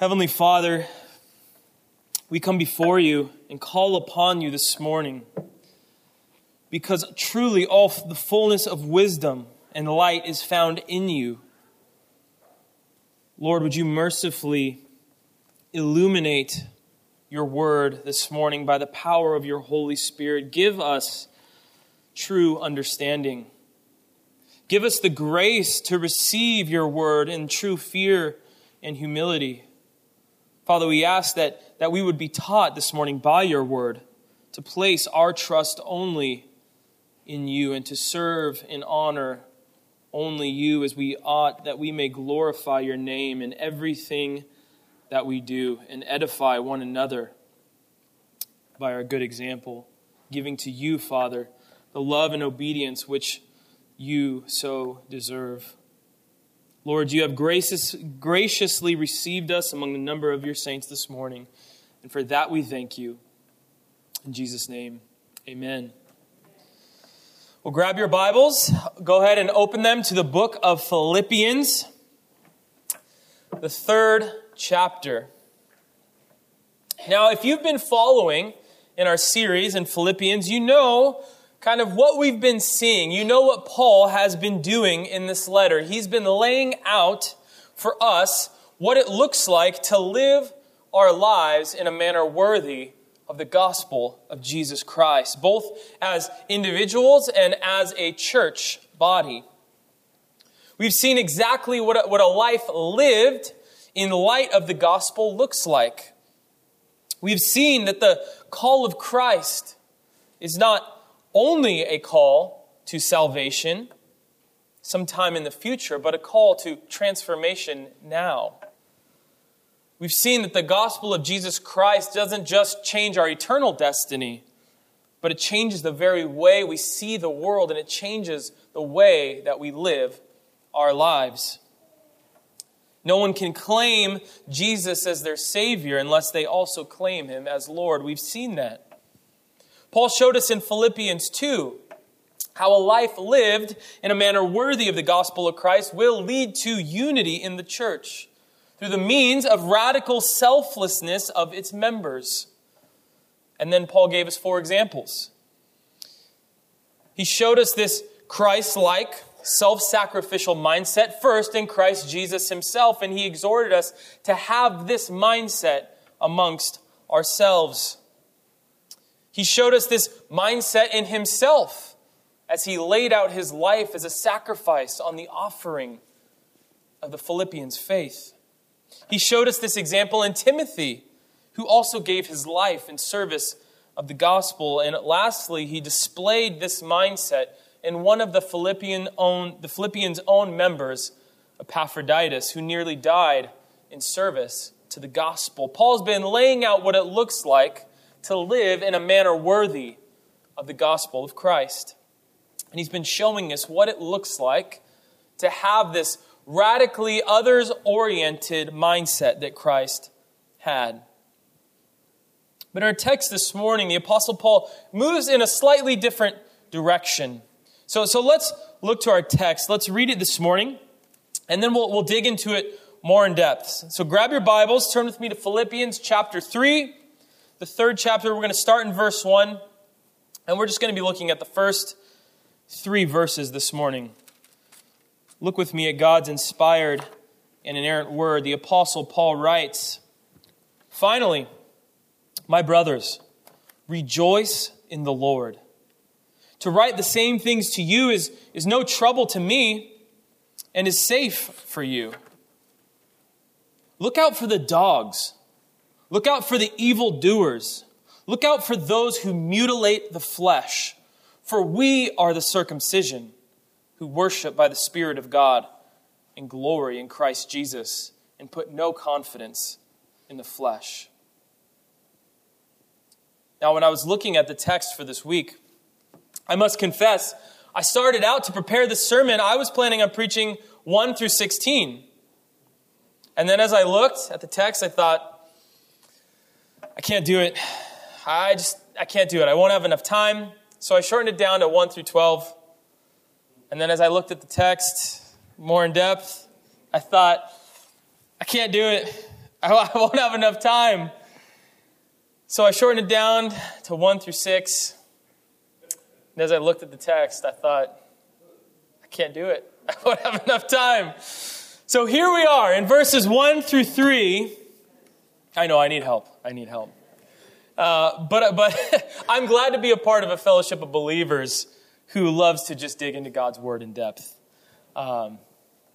Heavenly Father, we come before you and call upon you this morning because truly all the fullness of wisdom and light is found in you. Lord, would you mercifully illuminate your word this morning by the power of your Holy Spirit? Give us true understanding. Give us the grace to receive your word in true fear and humility. Father, we ask that, that we would be taught this morning by your word to place our trust only in you and to serve and honor only you as we ought, that we may glorify your name in everything that we do and edify one another by our good example, giving to you, Father, the love and obedience which you so deserve. Lord, you have gracious, graciously received us among the number of your saints this morning, and for that we thank you. In Jesus' name, amen. Well, grab your Bibles, go ahead and open them to the book of Philippians, the third chapter. Now, if you've been following in our series in Philippians, you know kind of what we've been seeing. You know what Paul has been doing in this letter. He's been laying out for us what it looks like to live our lives in a manner worthy of the gospel of Jesus Christ, both as individuals and as a church body. We've seen exactly what a, what a life lived in light of the gospel looks like. We've seen that the call of Christ is not only a call to salvation sometime in the future, but a call to transformation now. We've seen that the gospel of Jesus Christ doesn't just change our eternal destiny, but it changes the very way we see the world and it changes the way that we live our lives. No one can claim Jesus as their Savior unless they also claim Him as Lord. We've seen that. Paul showed us in Philippians 2 how a life lived in a manner worthy of the gospel of Christ will lead to unity in the church through the means of radical selflessness of its members. And then Paul gave us four examples. He showed us this Christ like, self sacrificial mindset first in Christ Jesus himself, and he exhorted us to have this mindset amongst ourselves. He showed us this mindset in himself as he laid out his life as a sacrifice on the offering of the Philippians' faith. He showed us this example in Timothy, who also gave his life in service of the gospel. And lastly, he displayed this mindset in one of the, Philippian own, the Philippians' own members, Epaphroditus, who nearly died in service to the gospel. Paul's been laying out what it looks like to live in a manner worthy of the gospel of Christ. And he's been showing us what it looks like to have this radically others oriented mindset that Christ had. But in our text this morning, the Apostle Paul moves in a slightly different direction. So, so let's look to our text. Let's read it this morning, and then we'll, we'll dig into it more in depth. So grab your Bibles, turn with me to Philippians chapter 3 the third chapter. We're going to start in verse 1, and we're just going to be looking at the first three verses this morning. Look with me at God's inspired and inerrant word. The Apostle Paul writes Finally, my brothers, rejoice in the Lord. To write the same things to you is, is no trouble to me and is safe for you. Look out for the dogs Look out for the evildoers. Look out for those who mutilate the flesh. For we are the circumcision who worship by the Spirit of God and glory in Christ Jesus and put no confidence in the flesh. Now, when I was looking at the text for this week, I must confess, I started out to prepare this sermon. I was planning on preaching 1 through 16. And then as I looked at the text, I thought, I can't do it. I just, I can't do it. I won't have enough time. So I shortened it down to 1 through 12. And then as I looked at the text more in depth, I thought, I can't do it. I won't have enough time. So I shortened it down to 1 through 6. And as I looked at the text, I thought, I can't do it. I won't have enough time. So here we are in verses 1 through 3. I know I need help. I need help. Uh, but but I'm glad to be a part of a fellowship of believers who loves to just dig into God's word in depth. Um,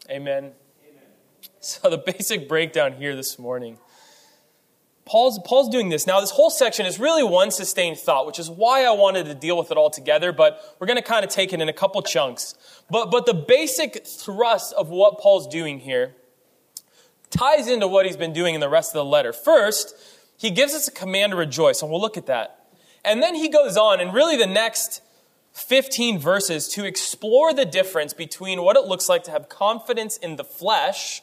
amen. amen. So the basic breakdown here this morning Paul's, Paul's doing this. Now, this whole section is really one sustained thought, which is why I wanted to deal with it all together, but we're going to kind of take it in a couple chunks. But, but the basic thrust of what Paul's doing here ties into what he's been doing in the rest of the letter. First, he gives us a command to rejoice, and we'll look at that. And then he goes on, and really the next 15 verses to explore the difference between what it looks like to have confidence in the flesh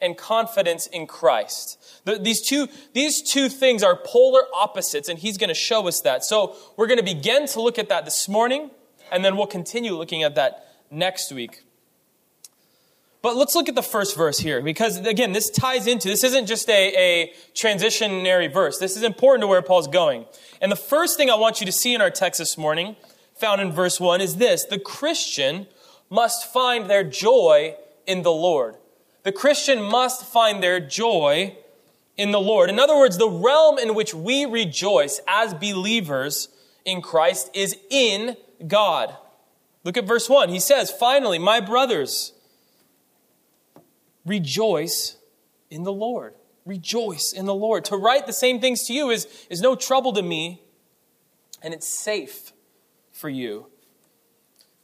and confidence in Christ. The, these, two, these two things are polar opposites, and he's going to show us that. So we're going to begin to look at that this morning, and then we'll continue looking at that next week. But let's look at the first verse here, because again, this ties into, this isn't just a, a transitionary verse. This is important to where Paul's going. And the first thing I want you to see in our text this morning, found in verse 1, is this the Christian must find their joy in the Lord. The Christian must find their joy in the Lord. In other words, the realm in which we rejoice as believers in Christ is in God. Look at verse 1. He says, Finally, my brothers, rejoice in the Lord. Rejoice in the Lord. To write the same things to you is, is no trouble to me, and it's safe for you.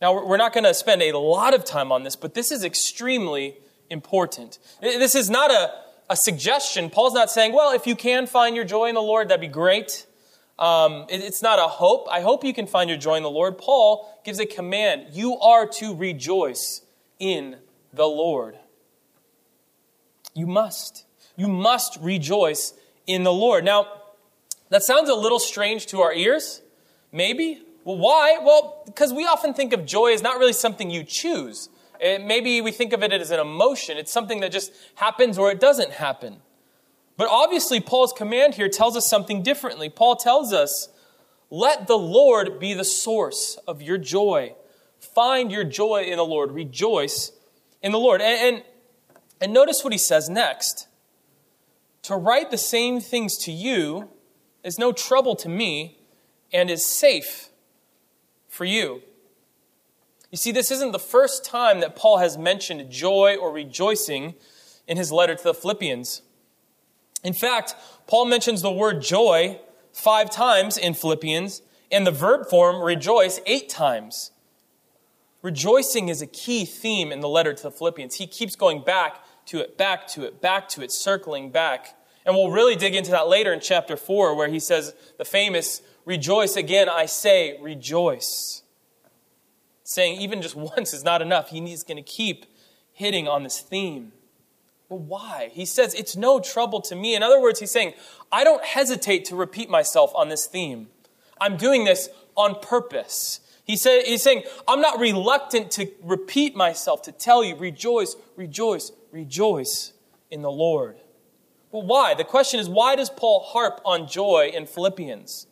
Now, we're not going to spend a lot of time on this, but this is extremely important. This is not a a suggestion. Paul's not saying, well, if you can find your joy in the Lord, that'd be great. Um, it, it's not a hope. I hope you can find your joy in the Lord. Paul gives a command. You are to rejoice in the Lord. You must. You must rejoice in the Lord. Now, that sounds a little strange to our ears. Maybe. Well, why? Well, because we often think of joy as not really something you choose. It, maybe we think of it as an emotion. It's something that just happens or it doesn't happen. But obviously, Paul's command here tells us something differently. Paul tells us, let the Lord be the source of your joy. Find your joy in the Lord. Rejoice in the Lord. And, and, and notice what he says next. To write the same things to you is no trouble to me and is safe for you. You see, this isn't the first time that Paul has mentioned joy or rejoicing in his letter to the Philippians. In fact, Paul mentions the word joy five times in Philippians, and the verb form rejoice eight times. Rejoicing is a key theme in the letter to the Philippians. He keeps going back to it, back to it, back to it, circling back. And we'll really dig into that later in chapter 4, where he says the famous, Rejoice again, I say, rejoice saying even just once is not enough. He's going to keep hitting on this theme. Well, why? He says, It's no trouble to me. In other words, he's saying, I don't hesitate to repeat myself on this theme. I'm doing this on purpose. He said, he's saying, I'm not reluctant to repeat myself, to tell you, rejoice, rejoice, rejoice in the Lord. Well, why? The question is, why does Paul harp on joy in Philippians?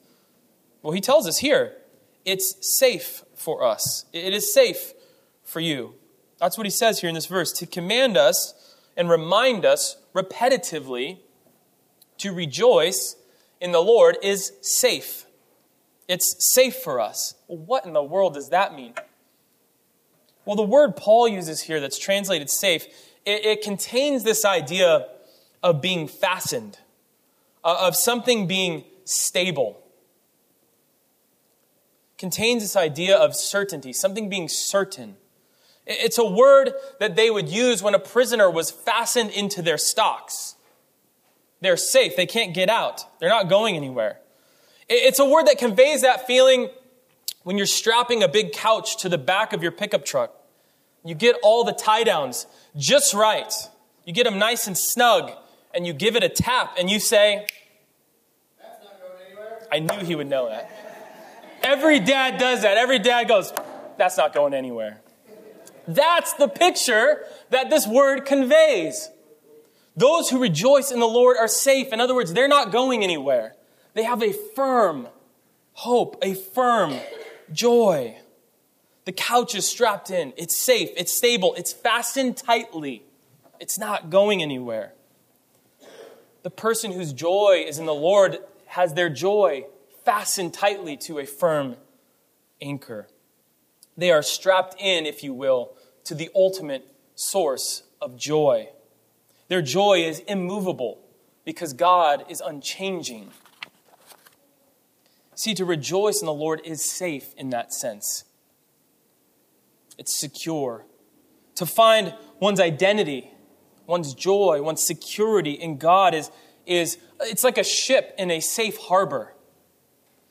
Well, he tells us here it's safe for us. It is safe for you. That's what he says here in this verse to command us and remind us repetitively to rejoice in the Lord is safe. It's safe for us. Well, what in the world does that mean? Well, the word Paul uses here that's translated safe, it, it contains this idea of being fastened, uh, of something being stable contains this idea of certainty, something being certain. It's a word that they would use when a prisoner was fastened into their stocks. They're safe. They can't get out. They're not going anywhere. It's a word that conveys that feeling when you're strapping a big couch to the back of your pickup truck. You get all the tie downs just right. You get them nice and snug, and you give it a tap, and you say, That's not going anywhere. I knew he would know that. Every dad does that. Every dad goes, That's not going anywhere. That's the picture that this word conveys. Those who rejoice in the Lord are safe. In other words, they're not going anywhere. They have a firm hope, a firm joy. The couch is strapped in. It's safe. It's stable. It's fastened tightly. It's not going anywhere. The person whose joy is in the Lord has their joy fastened tightly to a firm anchor. They are strapped in, if you will, to the ultimate source of joy. Their joy is immovable because God is unchanging. See, to rejoice in the Lord is safe in that sense. It's secure. To find one's identity, one's joy, one's security in God is, is it's like a ship in a safe harbor.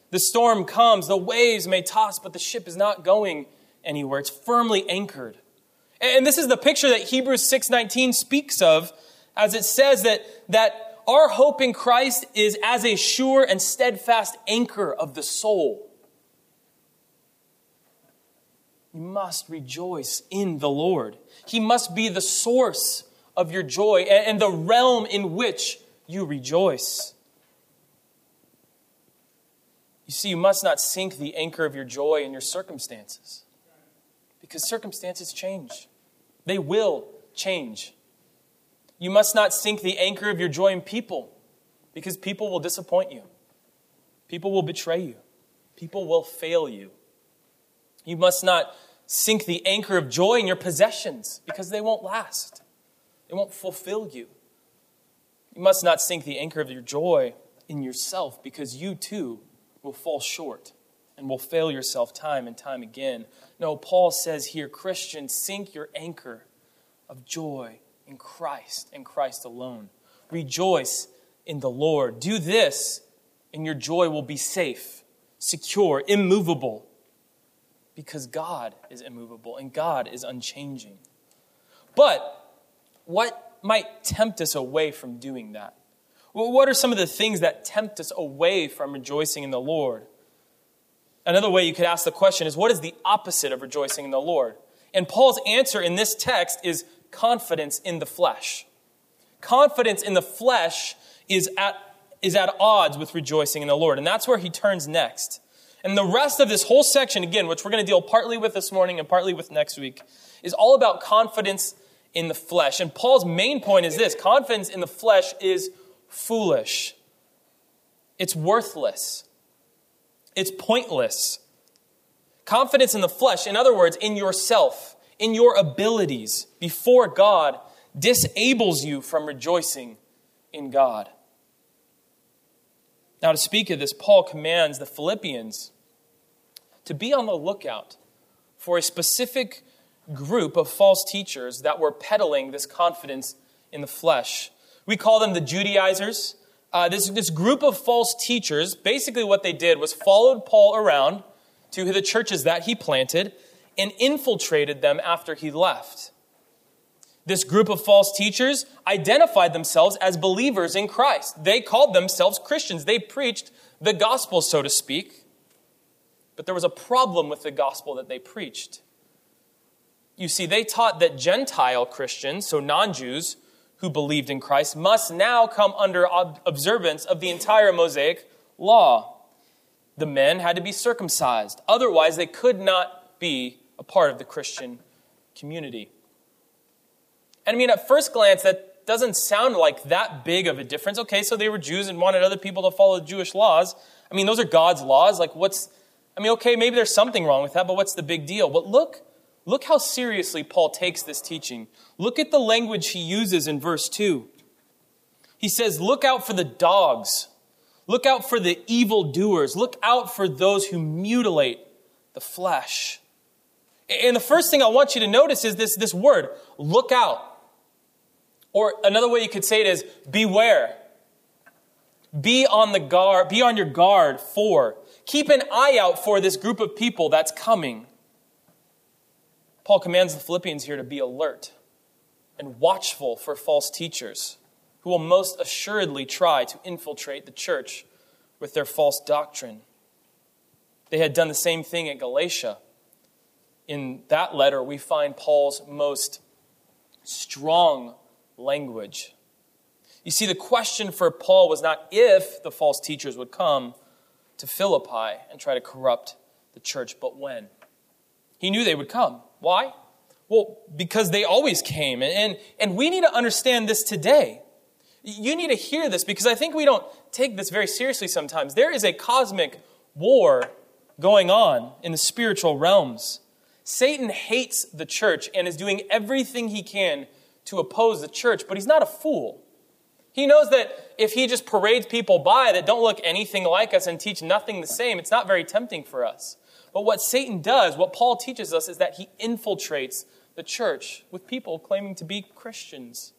The storm comes, the waves may toss, but the ship is not going anywhere. It's firmly anchored. And this is the picture that Hebrews 6:19 speaks of as it says that, that our hope in Christ is as a sure and steadfast anchor of the soul. You must rejoice in the Lord. He must be the source of your joy and the realm in which you rejoice. You see, you must not sink the anchor of your joy in your circumstances because circumstances change. They will change. You must not sink the anchor of your joy in people because people will disappoint you, people will betray you, people will fail you. You must not sink the anchor of joy in your possessions because they won't last, they won't fulfill you. You must not sink the anchor of your joy in yourself because you too will fall short and will fail yourself time and time again. No, Paul says here, Christian, sink your anchor of joy in Christ and Christ alone. Rejoice in the Lord. Do this, and your joy will be safe, secure, immovable, because God is immovable and God is unchanging. But what might tempt us away from doing that? Well, what are some of the things that tempt us away from rejoicing in the Lord? Another way you could ask the question is what is the opposite of rejoicing in the Lord? And Paul's answer in this text is confidence in the flesh. Confidence in the flesh is at, is at odds with rejoicing in the Lord. And that's where he turns next. And the rest of this whole section, again, which we're going to deal partly with this morning and partly with next week, is all about confidence in the flesh. And Paul's main point is this confidence in the flesh is foolish, it's worthless, it's pointless. Confidence in the flesh, in other words, in yourself, in your abilities before God, disables you from rejoicing in God. Now, to speak of this, Paul commands the Philippians to be on the lookout for a specific group of false teachers that were peddling this confidence in the flesh. We call them the Judaizers. Uh, this, this group of false teachers, basically what they did was followed Paul around to the churches that he planted and infiltrated them after he left. This group of false teachers identified themselves as believers in Christ. They called themselves Christians. They preached the gospel, so to speak. But there was a problem with the gospel that they preached. You see, they taught that Gentile Christians, so non Jews who believed in Christ, must now come under observance of the entire Mosaic law. The men had to be circumcised, otherwise, they could not be a part of the Christian community. And I mean, at first glance, that doesn't sound like that big of a difference. Okay, so they were Jews and wanted other people to follow Jewish laws. I mean, those are God's laws. Like, what's, I mean, okay, maybe there's something wrong with that, but what's the big deal? But look, look how seriously Paul takes this teaching. Look at the language he uses in verse 2. He says, Look out for the dogs. Look out for the evildoers. Look out for those who mutilate the flesh. And the first thing I want you to notice is this, this word, look out. Or another way you could say it is beware. be on the guard, be on your guard for. Keep an eye out for this group of people that's coming. Paul commands the Philippians here to be alert and watchful for false teachers who will most assuredly try to infiltrate the church with their false doctrine. They had done the same thing at Galatia. In that letter, we find Paul's most strong language. You see, the question for Paul was not if the false teachers would come to Philippi and try to corrupt the church, but when. He knew they would come. Why? Well, because they always came. And, and we need to understand this today. You need to hear this because I think we don't take this very seriously sometimes. There is a cosmic war going on in the spiritual realms. Satan hates the church and is doing everything he can to oppose the church, but he's not a fool. He knows that if he just parades people by that don't look anything like us and teach nothing the same, it's not very tempting for us. But what Satan does, what Paul teaches us, is that he infiltrates the church with people claiming to be Christians.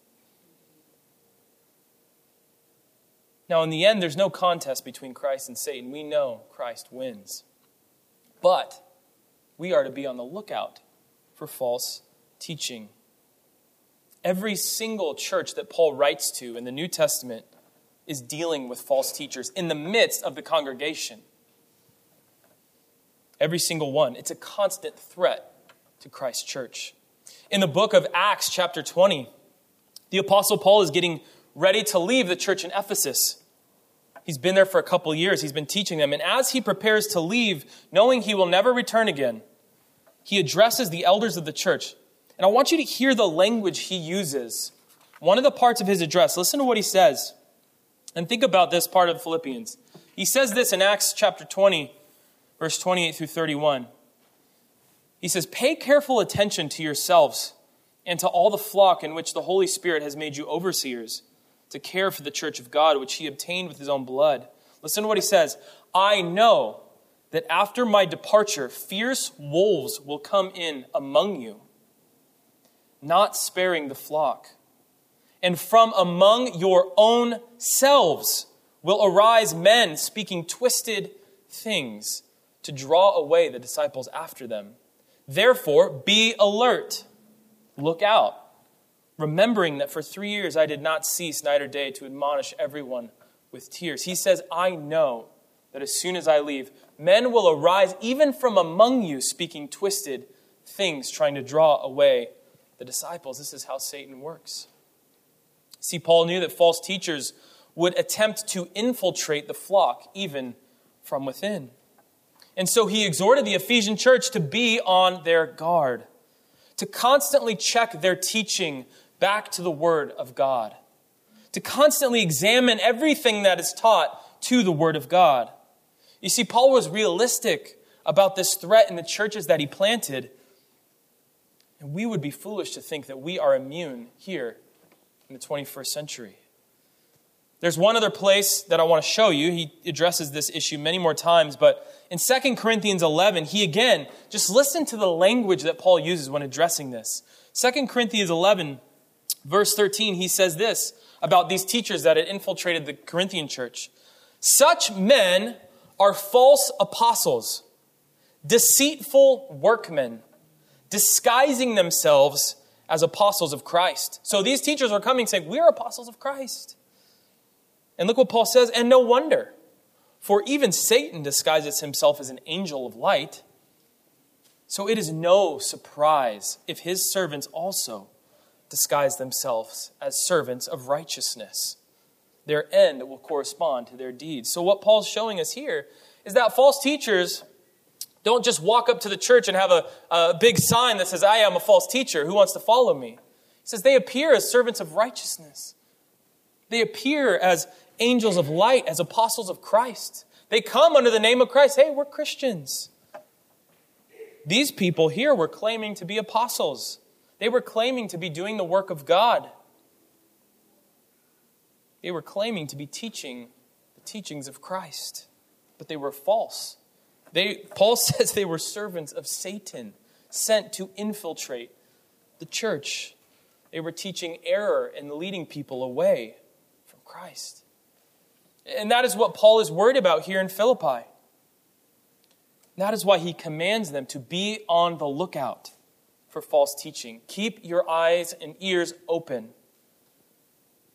Now, in the end, there's no contest between Christ and Satan. We know Christ wins. But we are to be on the lookout for false teaching. Every single church that Paul writes to in the New Testament is dealing with false teachers in the midst of the congregation. Every single one. It's a constant threat to Christ's church. In the book of Acts, chapter 20, the Apostle Paul is getting ready to leave the church in Ephesus. He's been there for a couple years, he's been teaching them. And as he prepares to leave, knowing he will never return again, he addresses the elders of the church. And I want you to hear the language he uses. One of the parts of his address, listen to what he says. And think about this part of Philippians. He says this in Acts chapter 20, verse 28 through 31. He says, Pay careful attention to yourselves and to all the flock in which the Holy Spirit has made you overseers to care for the church of God, which he obtained with his own blood. Listen to what he says I know that after my departure, fierce wolves will come in among you, not sparing the flock. And from among your own selves will arise men speaking twisted things to draw away the disciples after them. Therefore, be alert. Look out, remembering that for three years I did not cease night or day to admonish everyone with tears. He says, I know that as soon as I leave, men will arise even from among you speaking twisted things, trying to draw away the disciples. This is how Satan works. See, Paul knew that false teachers would attempt to infiltrate the flock even from within. And so he exhorted the Ephesian church to be on their guard, to constantly check their teaching back to the Word of God, to constantly examine everything that is taught to the Word of God. You see, Paul was realistic about this threat in the churches that he planted. And we would be foolish to think that we are immune here in the 21st century. There's one other place that I want to show you. He addresses this issue many more times, but in 2 Corinthians 11, he again, just listen to the language that Paul uses when addressing this. 2 Corinthians 11, verse 13, he says this about these teachers that had infiltrated the Corinthian church. Such men are false apostles, deceitful workmen, disguising themselves as apostles of Christ. So these teachers are coming saying, We are apostles of Christ. And look what Paul says, and no wonder. For even Satan disguises himself as an angel of light. So it is no surprise if his servants also disguise themselves as servants of righteousness. Their end will correspond to their deeds. So, what Paul's showing us here is that false teachers don't just walk up to the church and have a, a big sign that says, I am a false teacher. Who wants to follow me? He says they appear as servants of righteousness. They appear as angels of light, as apostles of Christ. They come under the name of Christ. Hey, we're Christians. These people here were claiming to be apostles. They were claiming to be doing the work of God. They were claiming to be teaching the teachings of Christ, but they were false. They, Paul says they were servants of Satan, sent to infiltrate the church. They were teaching error and leading people away from Christ. And that is what Paul is worried about here in Philippi. That is why he commands them to be on the lookout for false teaching. Keep your eyes and ears open.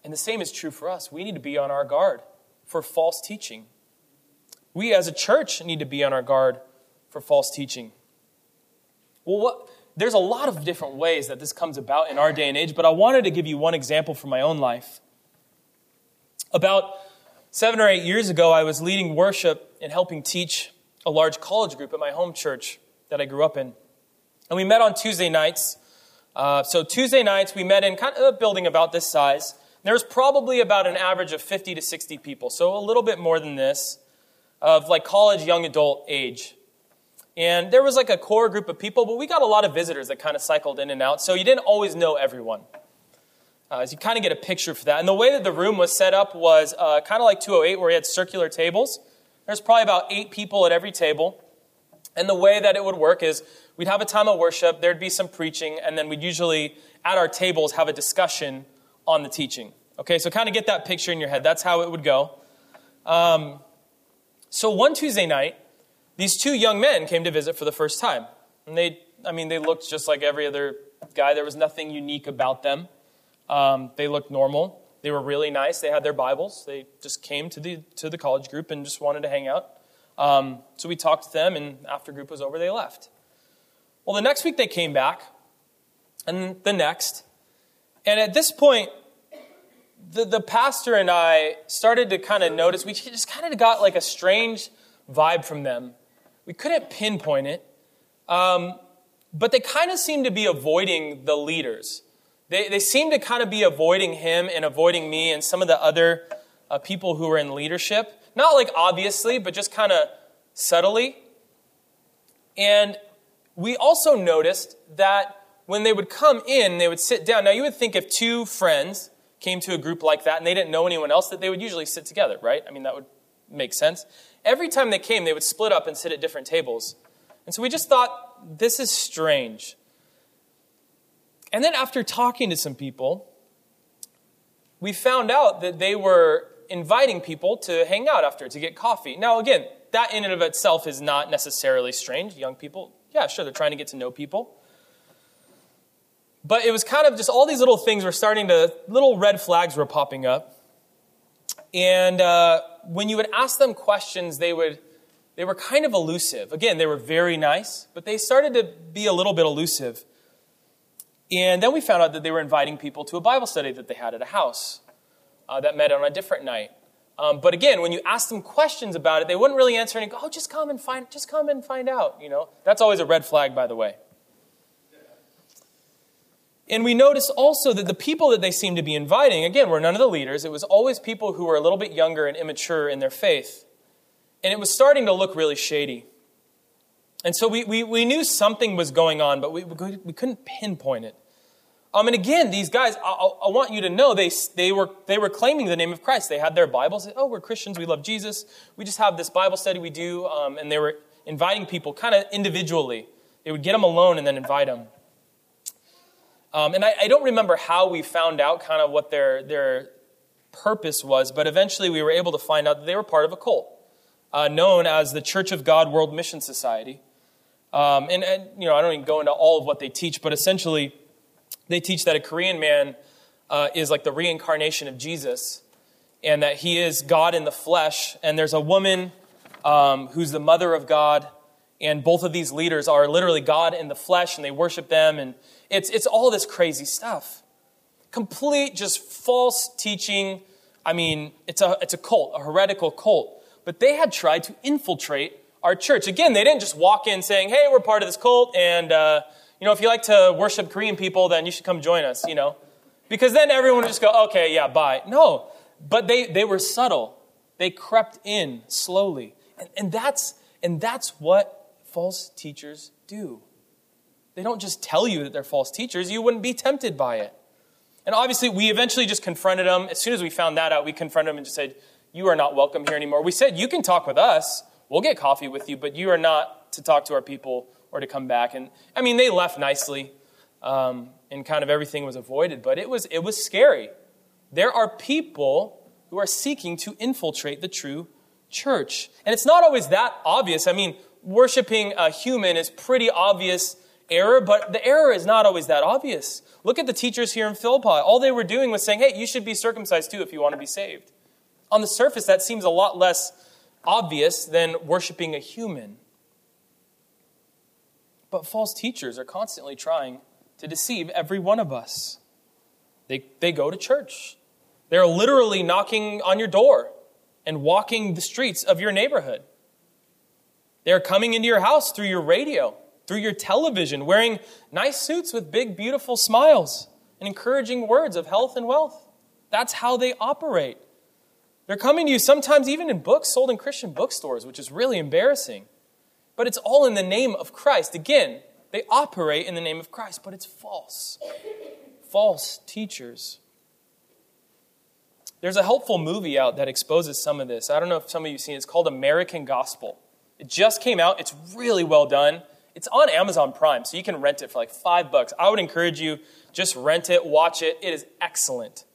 And the same is true for us. We need to be on our guard for false teaching. We as a church need to be on our guard for false teaching. Well, what, there's a lot of different ways that this comes about in our day and age, but I wanted to give you one example from my own life. About seven or eight years ago, I was leading worship and helping teach a large college group at my home church that I grew up in. And we met on Tuesday nights. Uh, so, Tuesday nights, we met in kind of a building about this size. There's probably about an average of 50 to 60 people, so a little bit more than this, of like college, young adult age. And there was like a core group of people, but we got a lot of visitors that kind of cycled in and out, so you didn't always know everyone. Uh, you kind of get a picture for that. And the way that the room was set up was uh, kind of like 208, where we had circular tables. There's probably about eight people at every table. And the way that it would work is we'd have a time of worship, there'd be some preaching, and then we'd usually, at our tables, have a discussion on the teaching. Okay, so kind of get that picture in your head. That's how it would go. Um, so one Tuesday night, these two young men came to visit for the first time. And they, I mean, they looked just like every other guy. There was nothing unique about them. Um, they looked normal. They were really nice. They had their Bibles. They just came to the, to the college group and just wanted to hang out. Um, so we talked to them, and after group was over, they left. Well, the next week they came back, and the next. And at this point, the, the pastor and I started to kind of notice, we just kind of got like a strange vibe from them. We couldn't pinpoint it, um, but they kind of seemed to be avoiding the leaders. They, they seemed to kind of be avoiding him and avoiding me and some of the other uh, people who were in leadership. Not like obviously, but just kind of subtly. And we also noticed that when they would come in, they would sit down. Now, you would think if two friends came to a group like that and they didn't know anyone else, that they would usually sit together, right? I mean, that would make sense. Every time they came, they would split up and sit at different tables. And so we just thought, this is strange. And then after talking to some people, we found out that they were inviting people to hang out after to get coffee. Now, again, that in and of itself is not necessarily strange. Young people, yeah, sure, they're trying to get to know people. But it was kind of just all these little things were starting to, little red flags were popping up. And uh, when you would ask them questions, they would, they were kind of elusive. Again, they were very nice, but they started to be a little bit elusive. And then we found out that they were inviting people to a Bible study that they had at a house uh, that met on a different night. Um, but again, when you ask them questions about it, they wouldn't really answer and go, "Oh, just come and find, just come and find out." You know, that's always a red flag, by the way. And we notice also that the people that they seem to be inviting, again, were none of the leaders. It was always people who were a little bit younger and immature in their faith. And it was starting to look really shady. And so we, we, we knew something was going on, but we, we couldn't pinpoint it. Um, and again, these guys, I, I, want you to know they, they, were, they were claiming the name of Christ. They had their Bibles. oh, we're Christians. We love Jesus. We just have this Bible study we do. Um, and they were inviting people kind of individually. They would get them alone and then invite them. Um, and I, I, don't remember how we found out kind of what their, their purpose was, but eventually we were able to find out that they were part of a cult uh, known as the Church of God World Mission Society. Um, and, and, you know, I don't even go into all of what they teach, but essentially, they teach that a Korean man uh, is like the reincarnation of Jesus and that he is God in the flesh. And there's a woman um, who's the mother of God. And both of these leaders are literally God in the flesh and they worship them. And it's, it's all this crazy stuff. Complete, just false teaching. I mean, it's a, it's a cult, a heretical cult. But they had tried to infiltrate our church. Again, they didn't just walk in saying, hey, we're part of this cult and. Uh, you know, if you like to worship Korean people, then you should come join us, you know. Because then everyone would just go, okay, yeah, bye. No, but they, they were subtle. They crept in slowly. And, and, that's, and that's what false teachers do. They don't just tell you that they're false teachers, you wouldn't be tempted by it. And obviously, we eventually just confronted them. As soon as we found that out, we confronted them and just said, You are not welcome here anymore. We said, You can talk with us, we'll get coffee with you, but you are not to talk to our people or to come back. And I mean, they left nicely, um, and kind of everything was avoided, but it was it was scary. There are people who are seeking to infiltrate the true church. And it's not always that obvious. I mean, worshiping a human is pretty obvious error, but the error is not always that obvious. Look at the teachers here in Philippi. All they were doing was saying, hey, you should be circumcised too if you want to be saved. On the surface, that seems a lot less obvious than worshiping a human. But false teachers are constantly trying to deceive every one of us. They, they go to church, they're literally knocking on your door and walking the streets of your neighborhood. They're coming into your house through your radio through your television, wearing nice suits with big, beautiful smiles and encouraging words of health and wealth. That's how they operate. They're coming to you sometimes even in books sold in Christian bookstores, which is really embarrassing. But it's all in the name of Christ. Again, they operate in the name of Christ, but it's false. False teachers. There's a helpful movie out that exposes some of this. I don't know if some of you have seen it. It's called American Gospel. It just came out. It's really well done. It's on Amazon Prime, so you can rent it for like five bucks. I would encourage you just rent it, watch it. It is excellent.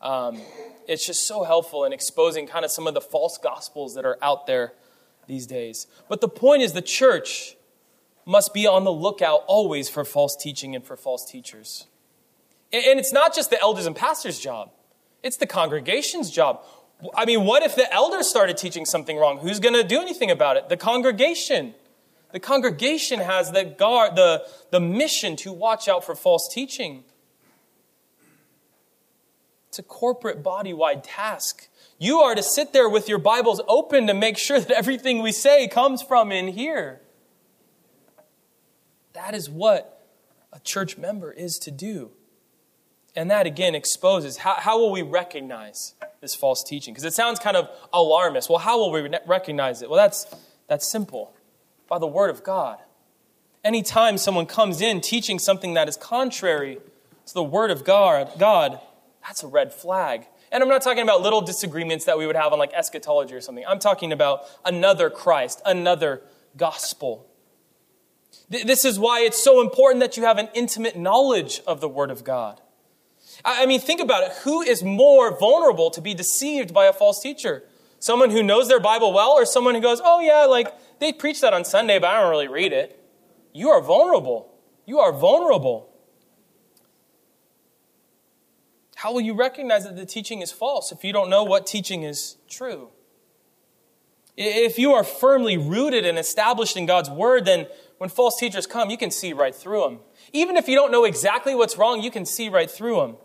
Um, it's just so helpful in exposing kind of some of the false gospels that are out there these days. But the point is, the church must be on the lookout always for false teaching and for false teachers. And it's not just the elders and pastors' job, it's the congregation's job. I mean, what if the elders started teaching something wrong? Who's going to do anything about it? The congregation. The congregation has the, guard, the, the mission to watch out for false teaching. It's a corporate body wide task. You are to sit there with your Bibles open to make sure that everything we say comes from in here. That is what a church member is to do. And that again exposes how, how will we recognize this false teaching? Because it sounds kind of alarmist. Well, how will we recognize it? Well, that's, that's simple by the Word of God. Anytime someone comes in teaching something that is contrary to the Word of God, God, that's a red flag. And I'm not talking about little disagreements that we would have on like eschatology or something. I'm talking about another Christ, another gospel. This is why it's so important that you have an intimate knowledge of the Word of God. I mean, think about it. Who is more vulnerable to be deceived by a false teacher? Someone who knows their Bible well, or someone who goes, oh, yeah, like they preach that on Sunday, but I don't really read it. You are vulnerable. You are vulnerable. How will you recognize that the teaching is false if you don't know what teaching is true? If you are firmly rooted and established in God's word, then when false teachers come, you can see right through them. Even if you don't know exactly what's wrong, you can see right through them.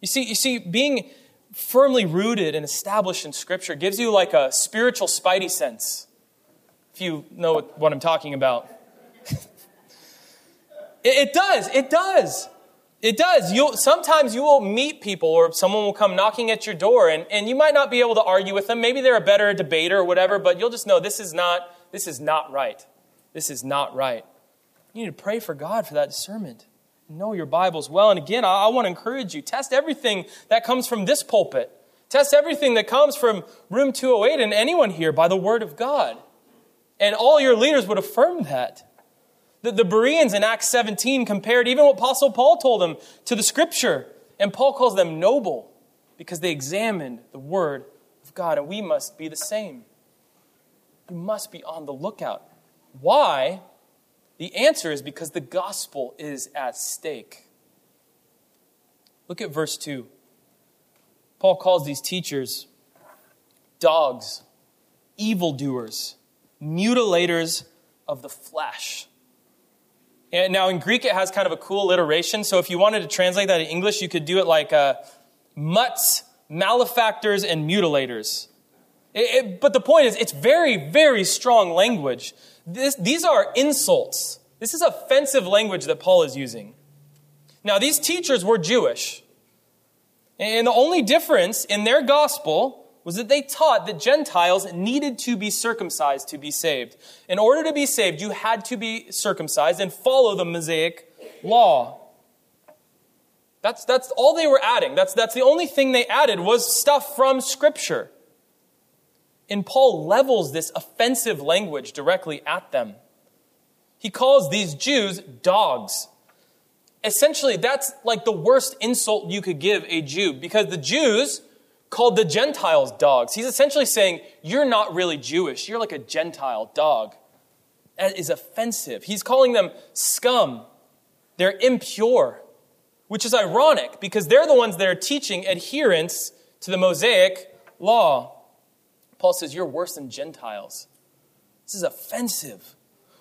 You see, you see, being firmly rooted and established in Scripture gives you like a spiritual spidey sense if you know what I'm talking about. it, does. It does. It does. You sometimes you will meet people or someone will come knocking at your door and, and you might not be able to argue with them. Maybe they're a better debater or whatever, but you'll just know this is not this is not right. This is not right. You need to pray for God for that discernment. Know your Bibles well. And again, I, I want to encourage you. Test everything that comes from this pulpit. Test everything that comes from room 208 and anyone here by the Word of God. And all your leaders would affirm that. The, the Bereans in Acts 17 compared even what Apostle Paul told them to the scripture. And Paul calls them noble because they examined the word of God. And we must be the same. We must be on the lookout. Why? The answer is because the gospel is at stake. Look at verse 2. Paul calls these teachers dogs, evildoers mutilators of the flesh. And now in Greek, it has kind of a cool alliteration. So if you wanted to translate that in English, you could do it like uh, mutts, malefactors, and mutilators. It, it, but the point is, it's very, very strong language. This, these are insults. This is offensive language that Paul is using. Now, these teachers were Jewish. And the only difference in their gospel was that they taught that Gentiles needed to be circumcised to be saved. In order to be saved, you had to be circumcised and follow the Mosaic law. That's, that's all they were adding. That's, that's the only thing they added was stuff from Scripture. And Paul levels this offensive language directly at them. He calls these Jews dogs. Essentially, that's like the worst insult you could give a Jew because the Jews called the Gentiles dogs. He's essentially saying, You're not really Jewish. You're like a Gentile dog. That is offensive. He's calling them scum. They're impure, which is ironic because they're the ones that are teaching adherence to the Mosaic law. Paul says, You're worse than Gentiles. This is offensive.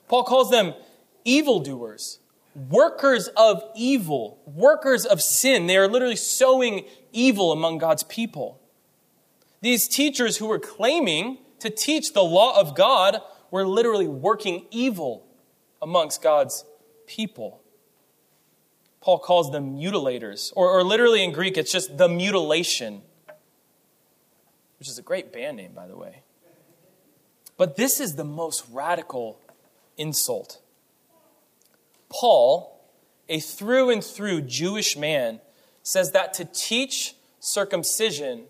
Paul calls them evildoers, workers of evil, workers of sin. They are literally sowing evil among God's people. These teachers who were claiming to teach the law of God were literally working evil amongst God's people. Paul calls them mutilators, or, or literally in Greek, it's just the mutilation, which is a great band name, by the way. But this is the most radical insult. Paul, a through and through Jewish man, says that to teach circumcision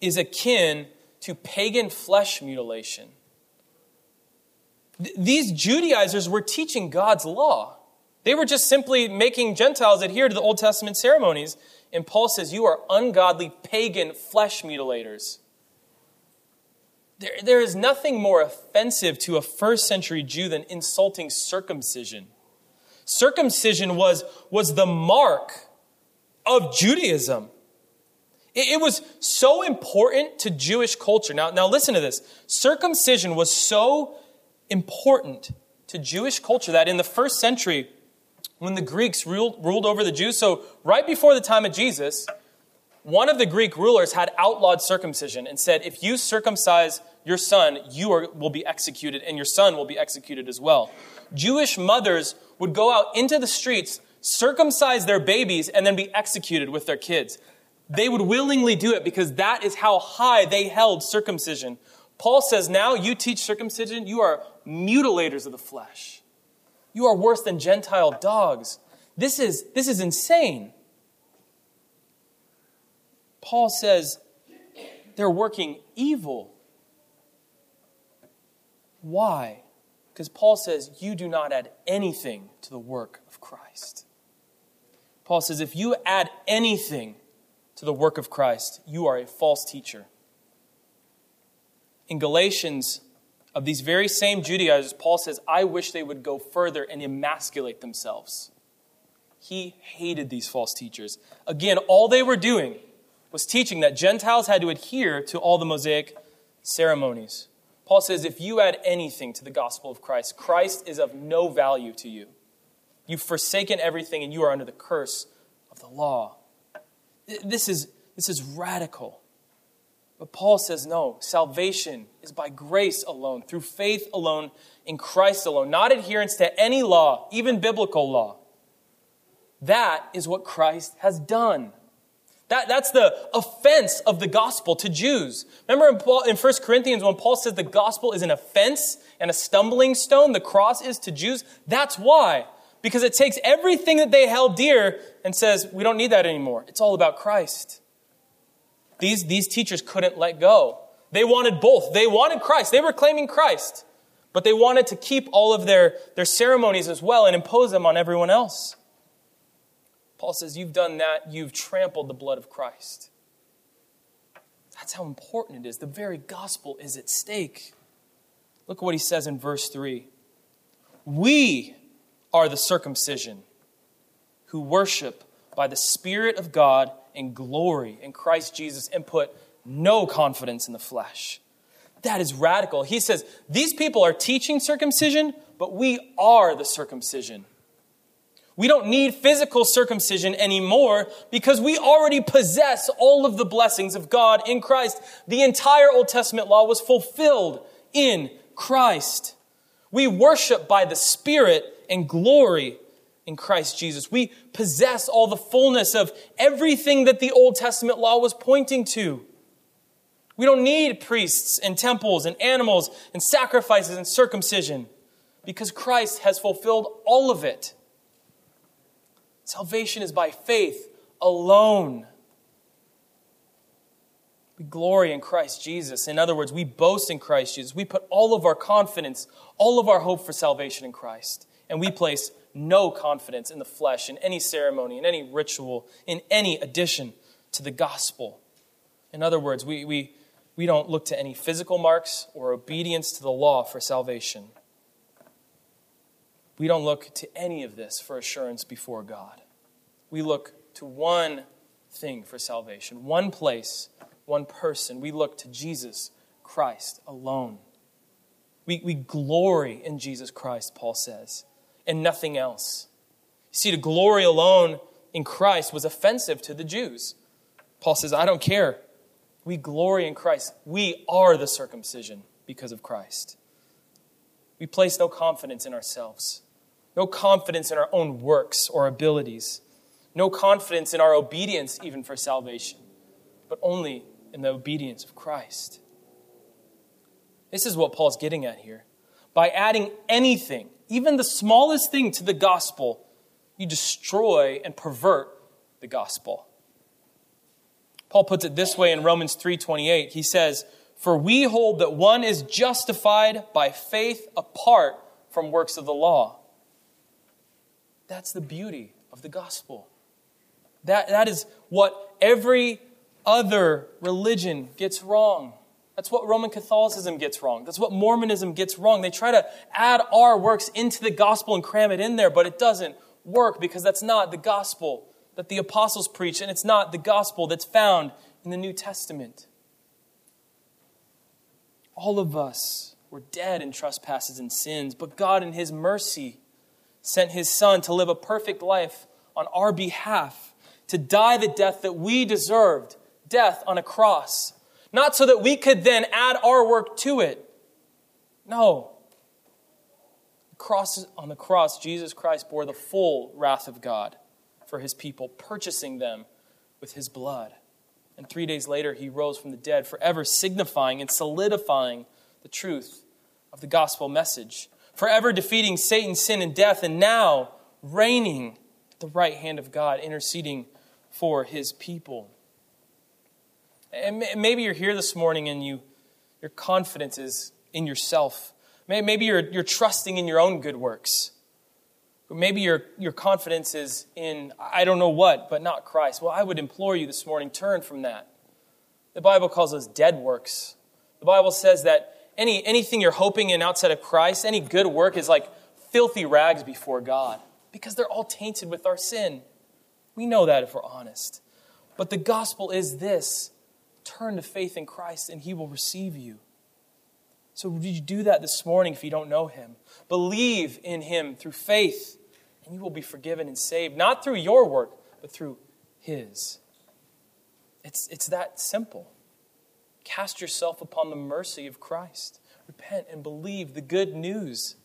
is akin to pagan flesh mutilation. Th- these Judaizers were teaching God's law. They were just simply making Gentiles adhere to the Old Testament ceremonies. And Paul says, You are ungodly pagan flesh mutilators. There, there is nothing more offensive to a first century Jew than insulting circumcision. Circumcision was, was the mark of Judaism. It, it was so important to Jewish culture. Now, now listen to this. Circumcision was so important to Jewish culture that in the first century, when the Greeks ruled, ruled over the Jews, so right before the time of Jesus, one of the Greek rulers had outlawed circumcision and said, if you circumcise your son, you are, will be executed, and your son will be executed as well. Jewish mothers would go out into the streets, circumcise their babies, and then be executed with their kids. They would willingly do it because that is how high they held circumcision. Paul says, Now you teach circumcision, you are mutilators of the flesh. You are worse than Gentile dogs. This is, this is insane. Paul says they're working evil. Why? Because Paul says you do not add anything to the work of Christ. Paul says if you add anything to the work of Christ, you are a false teacher. In Galatians, of these very same Judaizers, Paul says, I wish they would go further and emasculate themselves. He hated these false teachers. Again, all they were doing was teaching that Gentiles had to adhere to all the Mosaic ceremonies. Paul says, if you add anything to the gospel of Christ, Christ is of no value to you. You've forsaken everything and you are under the curse of the law. This is, this is radical. But Paul says, no, salvation is by grace alone, through faith alone, in Christ alone, not adherence to any law, even biblical law. That is what Christ has done. That, that's the offense of the gospel to Jews. Remember in, Paul, in 1 Corinthians when Paul says the gospel is an offense and a stumbling stone, the cross is to Jews? That's why. Because it takes everything that they held dear and says, we don't need that anymore. It's all about Christ. These, these teachers couldn't let go. They wanted both. They wanted Christ. They were claiming Christ. But they wanted to keep all of their, their ceremonies as well and impose them on everyone else. Paul says, You've done that, you've trampled the blood of Christ. That's how important it is. The very gospel is at stake. Look at what he says in verse 3. We are the circumcision who worship by the Spirit of God and glory in Christ Jesus and put no confidence in the flesh. That is radical. He says, These people are teaching circumcision, but we are the circumcision. We don't need physical circumcision anymore because we already possess all of the blessings of God in Christ. The entire Old Testament law was fulfilled in Christ. We worship by the Spirit and glory in Christ Jesus. We possess all the fullness of everything that the Old Testament law was pointing to. We don't need priests and temples and animals and sacrifices and circumcision because Christ has fulfilled all of it. Salvation is by faith alone. We glory in Christ Jesus. In other words, we boast in Christ Jesus. We put all of our confidence, all of our hope for salvation in Christ. And we place no confidence in the flesh, in any ceremony, in any ritual, in any addition to the gospel. In other words, we, we, we don't look to any physical marks or obedience to the law for salvation. We don't look to any of this for assurance before God. We look to one thing for salvation, one place, one person. We look to Jesus Christ alone. We, we glory in Jesus Christ, Paul says, and nothing else. See, to glory alone in Christ was offensive to the Jews. Paul says, I don't care. We glory in Christ. We are the circumcision because of Christ. We place no confidence in ourselves, no confidence in our own works or abilities, no confidence in our obedience even for salvation, but only in the obedience of Christ. This is what Paul's getting at here. By adding anything, even the smallest thing to the gospel, you destroy and pervert the gospel. Paul puts it this way in Romans 3:28. He says, "For we hold that one is justified by faith apart from works of the law." That's the beauty of the gospel. That, that is what every other religion gets wrong. That's what Roman Catholicism gets wrong. That's what Mormonism gets wrong. They try to add our works into the gospel and cram it in there, but it doesn't work because that's not the gospel that the apostles preach, and it's not the gospel that's found in the New Testament. All of us were dead in trespasses and sins, but God, in His mercy, sent His Son to live a perfect life on our behalf, to die the death that we deserved death on a cross not so that we could then add our work to it. No. Cross, on the cross, Jesus Christ bore the full wrath of God for his people, purchasing them with his blood. And three days later, he rose from the dead, forever signifying and solidifying the truth of the gospel message, forever defeating Satan, sin, and death, and now reigning at the right hand of God, interceding for his people. And maybe you're here this morning and you, your confidence is in yourself. Maybe you're, you're trusting in your own good works. Maybe your, your confidence is in, I don't know what, but not Christ. Well, I would implore you this morning, turn from that. The Bible calls us dead works. The Bible says that any, anything you're hoping in outside of Christ, any good work is like filthy rags before God because they're all tainted with our sin. We know that if we're honest. But the gospel is this turn to faith in Christ and He will receive you. So, would you do that this morning if you don't know Him? Believe in Him through faith, and you will be forgiven and saved, not through your work, but through His. It's, it's that simple. Cast yourself upon the mercy of Christ. Repent and believe the good news.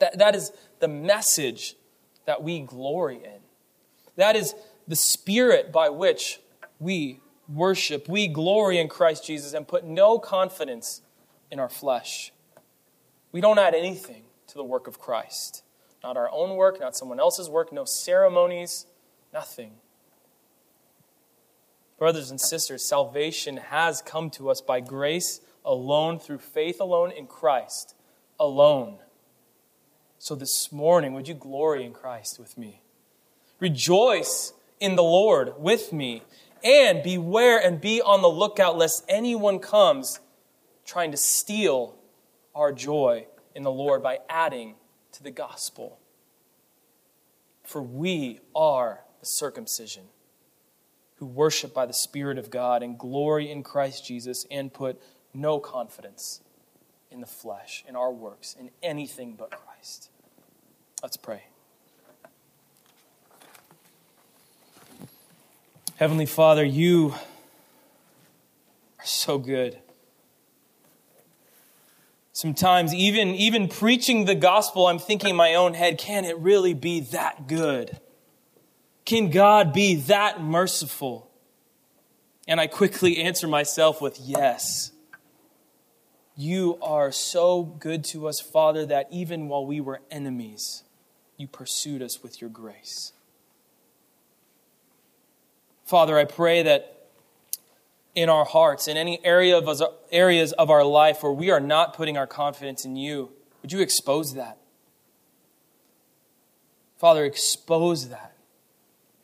That, that is the message that we glory in. That is the spirit by which we worship, we glory in Christ Jesus and put no confidence in our flesh. We don't add anything to the work of Christ. Not our own work, not someone else's work, no ceremonies, nothing. Brothers and sisters, salvation has come to us by grace alone, through faith alone, in Christ alone. So this morning, would you glory in Christ with me? Rejoice in the Lord with me. And beware and be on the lookout lest anyone comes trying to steal our joy in the Lord by adding to the gospel. For we are the circumcision who worship by the Spirit of God and glory in Christ Jesus and put no confidence in the flesh, in our works, in anything but Christ. Let's pray. Heavenly Father, you are so good. Sometimes, even, even preaching the gospel, I'm thinking in my own head, can it really be that good? Can God be that merciful? And I quickly answer myself with yes. You are so good to us, Father, that even while we were enemies, you pursued us with your grace. Father, I pray that in our hearts, in any area of us, areas of our life where we are not putting our confidence in you, would you expose that? Father, expose that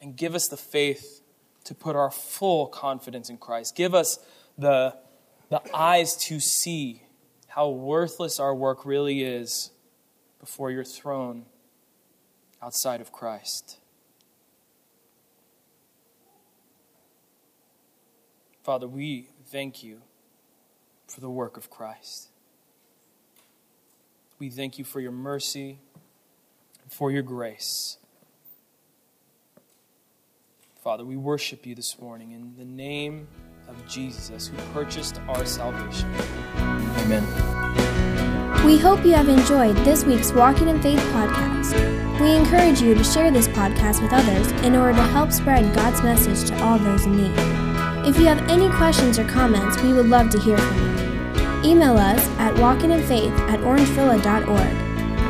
and give us the faith to put our full confidence in Christ. Give us the, the eyes to see how worthless our work really is before your throne outside of Christ. Father, we thank you for the work of Christ. We thank you for your mercy, and for your grace. Father, we worship you this morning in the name of Jesus, who purchased our salvation. Amen. We hope you have enjoyed this week's Walking in Faith podcast. We encourage you to share this podcast with others in order to help spread God's message to all those in need. If you have any questions or comments, we would love to hear from you. Email us at walkinginfaith at orangevilla.org.